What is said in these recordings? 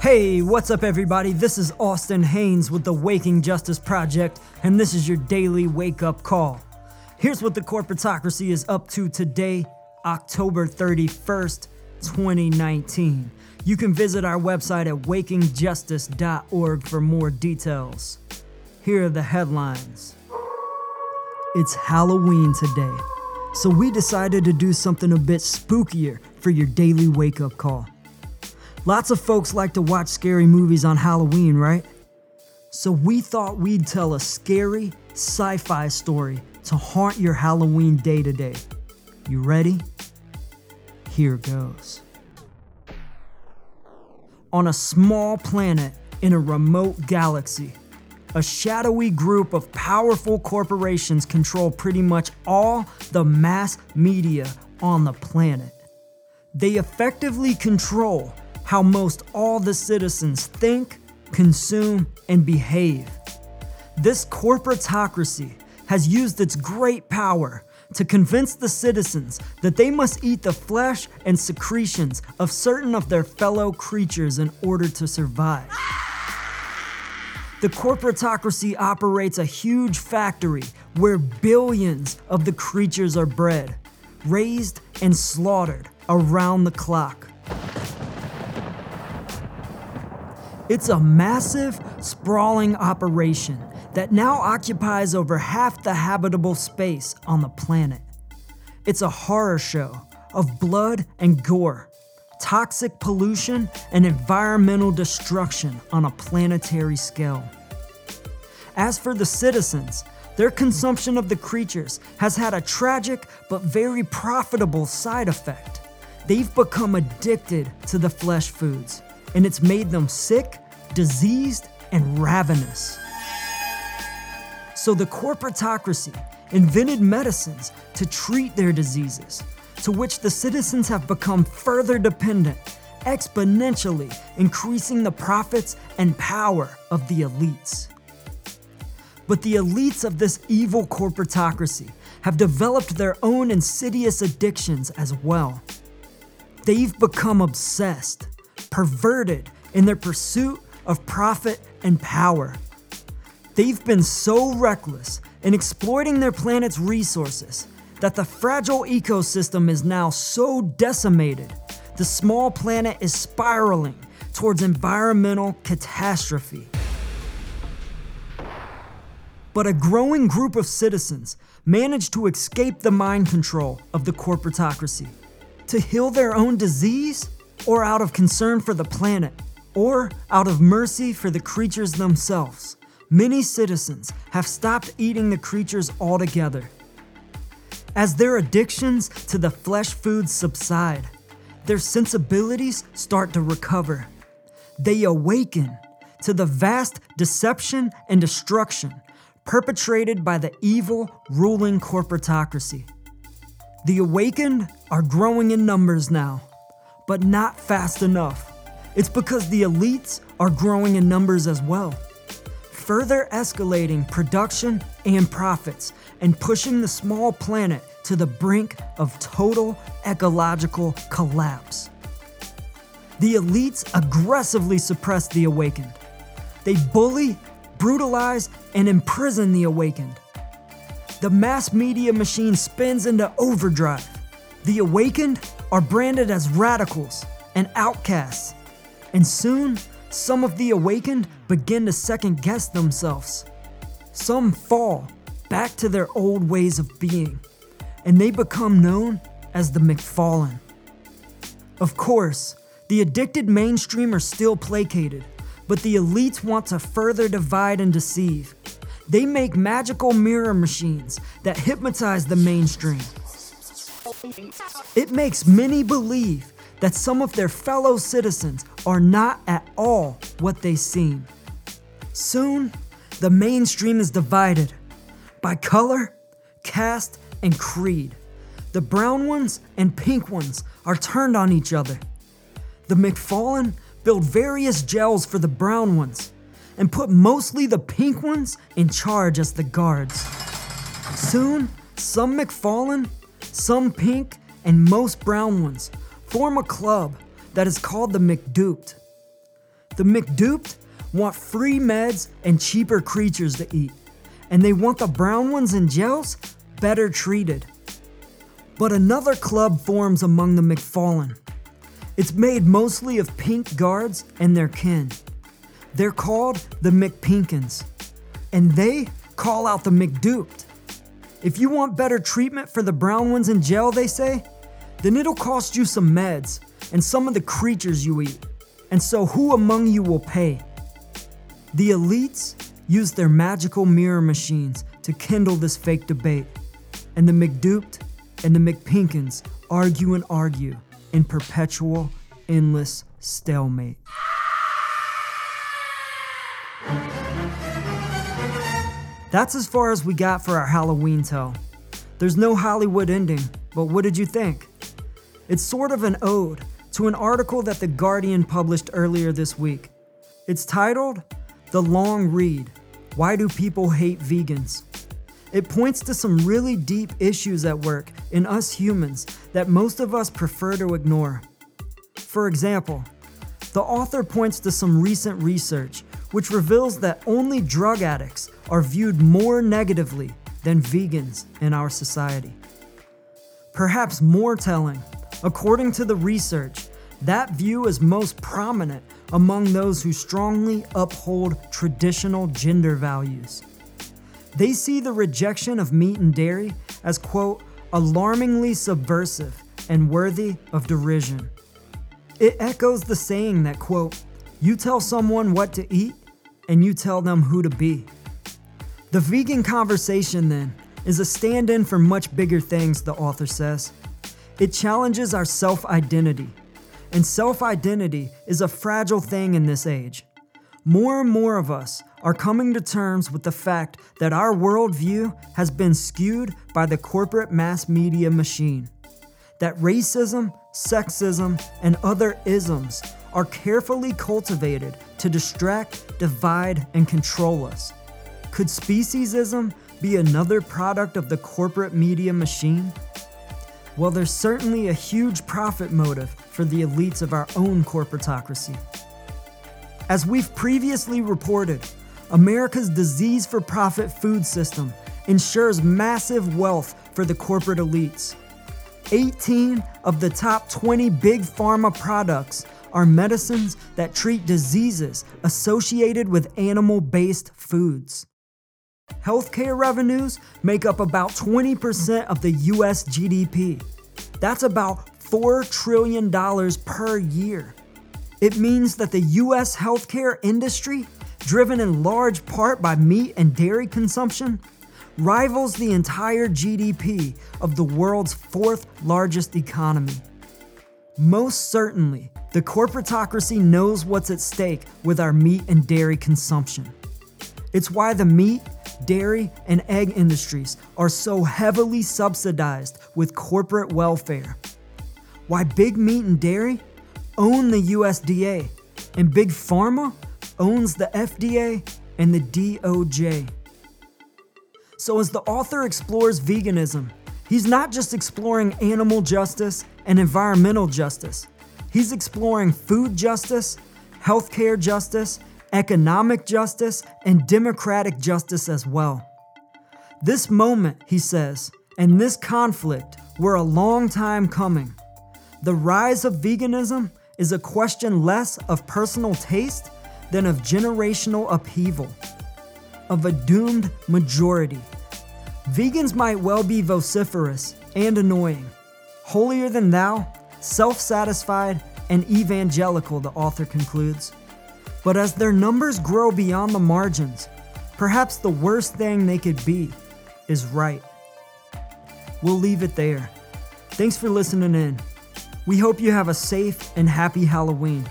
Hey, what's up, everybody? This is Austin Haynes with the Waking Justice Project, and this is your daily wake up call. Here's what the corporatocracy is up to today, October 31st, 2019. You can visit our website at wakingjustice.org for more details. Here are the headlines It's Halloween today, so we decided to do something a bit spookier for your daily wake up call. Lots of folks like to watch scary movies on Halloween, right? So we thought we'd tell a scary sci fi story to haunt your Halloween day today. You ready? Here goes. On a small planet in a remote galaxy, a shadowy group of powerful corporations control pretty much all the mass media on the planet. They effectively control how most all the citizens think, consume, and behave. This corporatocracy has used its great power to convince the citizens that they must eat the flesh and secretions of certain of their fellow creatures in order to survive. The corporatocracy operates a huge factory where billions of the creatures are bred, raised, and slaughtered around the clock. It's a massive, sprawling operation that now occupies over half the habitable space on the planet. It's a horror show of blood and gore, toxic pollution, and environmental destruction on a planetary scale. As for the citizens, their consumption of the creatures has had a tragic but very profitable side effect. They've become addicted to the flesh foods and it's made them sick, diseased, and ravenous. So the corporatocracy invented medicines to treat their diseases, to which the citizens have become further dependent, exponentially increasing the profits and power of the elites. But the elites of this evil corporatocracy have developed their own insidious addictions as well. They've become obsessed perverted in their pursuit of profit and power. They've been so reckless in exploiting their planet's resources that the fragile ecosystem is now so decimated, the small planet is spiraling towards environmental catastrophe. But a growing group of citizens managed to escape the mind control of the corporatocracy. To heal their own disease? or out of concern for the planet, or out of mercy for the creatures themselves. Many citizens have stopped eating the creatures altogether. As their addictions to the flesh foods subside, their sensibilities start to recover. They awaken to the vast deception and destruction perpetrated by the evil ruling corporatocracy. The awakened are growing in numbers now but not fast enough. It's because the elites are growing in numbers as well, further escalating production and profits and pushing the small planet to the brink of total ecological collapse. The elites aggressively suppress the awakened. They bully, brutalize, and imprison the awakened. The mass media machine spins into overdrive. The awakened are branded as radicals and outcasts, and soon some of the awakened begin to second guess themselves. Some fall back to their old ways of being, and they become known as the McFallen. Of course, the addicted mainstream are still placated, but the elites want to further divide and deceive. They make magical mirror machines that hypnotize the mainstream it makes many believe that some of their fellow citizens are not at all what they seem. Soon, the mainstream is divided by color, caste, and creed. The brown ones and pink ones are turned on each other. The McFallen build various gels for the brown ones and put mostly the pink ones in charge as the guards. Soon, Some McFallen, some pink, and most brown ones form a club that is called the McDuped. The McDuped want free meds and cheaper creatures to eat, and they want the brown ones and gels better treated. But another club forms among the McFallen. It's made mostly of pink guards and their kin. They're called the McPinkins, and they call out the McDuped. If you want better treatment for the brown ones in jail, they say, then it'll cost you some meds and some of the creatures you eat. And so, who among you will pay? The elites use their magical mirror machines to kindle this fake debate, and the McDuped and the McPinkins argue and argue in perpetual, endless stalemate. That's as far as we got for our Halloween tale. There's no Hollywood ending, but what did you think? It's sort of an ode to an article that The Guardian published earlier this week. It's titled The Long Read Why Do People Hate Vegans? It points to some really deep issues at work in us humans that most of us prefer to ignore. For example, the author points to some recent research which reveals that only drug addicts are viewed more negatively than vegans in our society. Perhaps more telling, according to the research, that view is most prominent among those who strongly uphold traditional gender values. They see the rejection of meat and dairy as, quote, alarmingly subversive and worthy of derision. It echoes the saying that, quote, you tell someone what to eat and you tell them who to be. The vegan conversation, then, is a stand in for much bigger things, the author says. It challenges our self identity, and self identity is a fragile thing in this age. More and more of us are coming to terms with the fact that our worldview has been skewed by the corporate mass media machine. That racism, sexism, and other isms are carefully cultivated to distract, divide, and control us. Could speciesism be another product of the corporate media machine? Well, there's certainly a huge profit motive for the elites of our own corporatocracy. As we've previously reported, America's disease for profit food system ensures massive wealth for the corporate elites. 18 of the top 20 big pharma products are medicines that treat diseases associated with animal based foods. Healthcare revenues make up about 20% of the US GDP. That's about $4 trillion per year. It means that the US healthcare industry, driven in large part by meat and dairy consumption, rivals the entire GDP of the world's fourth largest economy. Most certainly, the corporatocracy knows what's at stake with our meat and dairy consumption. It's why the meat, dairy, and egg industries are so heavily subsidized with corporate welfare. Why big meat and dairy own the USDA, and big pharma owns the FDA and the DOJ. So, as the author explores veganism, he's not just exploring animal justice and environmental justice. He's exploring food justice, healthcare justice, economic justice, and democratic justice as well. This moment, he says, and this conflict were a long time coming. The rise of veganism is a question less of personal taste than of generational upheaval, of a doomed majority. Vegans might well be vociferous and annoying, holier than thou, self satisfied, and evangelical, the author concludes. But as their numbers grow beyond the margins, perhaps the worst thing they could be is right. We'll leave it there. Thanks for listening in. We hope you have a safe and happy Halloween.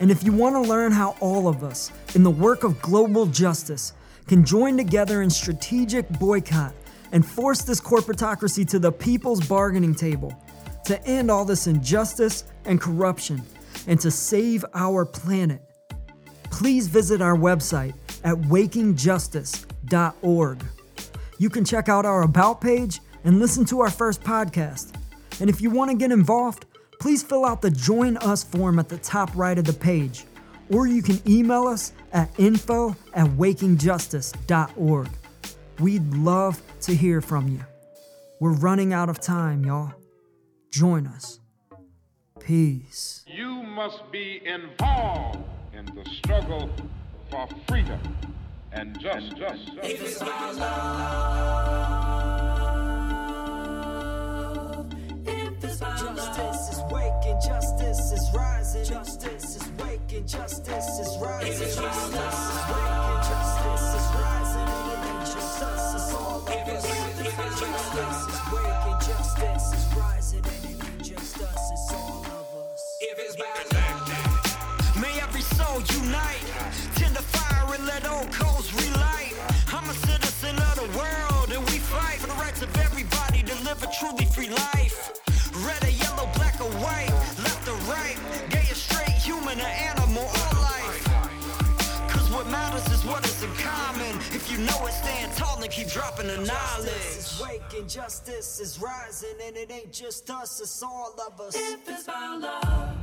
And if you want to learn how all of us, in the work of global justice, can join together in strategic boycott and force this corporatocracy to the people's bargaining table, to end all this injustice and corruption, and to save our planet, please visit our website at wakingjustice.org. You can check out our About page and listen to our first podcast. And if you want to get involved, please fill out the Join Us form at the top right of the page. Or you can email us at info at wakingjustice.org. We'd love to hear from you. We're running out of time, y'all. Join us. Peace. You must be involved in the struggle for freedom and justice. justice. Justice is waking, justice is rising. Justice is waking, justice is rising. Justice is waking, life. Red or yellow, black or white, left or right, gay or straight, human or animal, all life. Cause what matters is what is in common. If you know it, stand tall and keep dropping the knowledge. Justice is waking, justice is rising, and it ain't just us, it's all of us. If it's my love,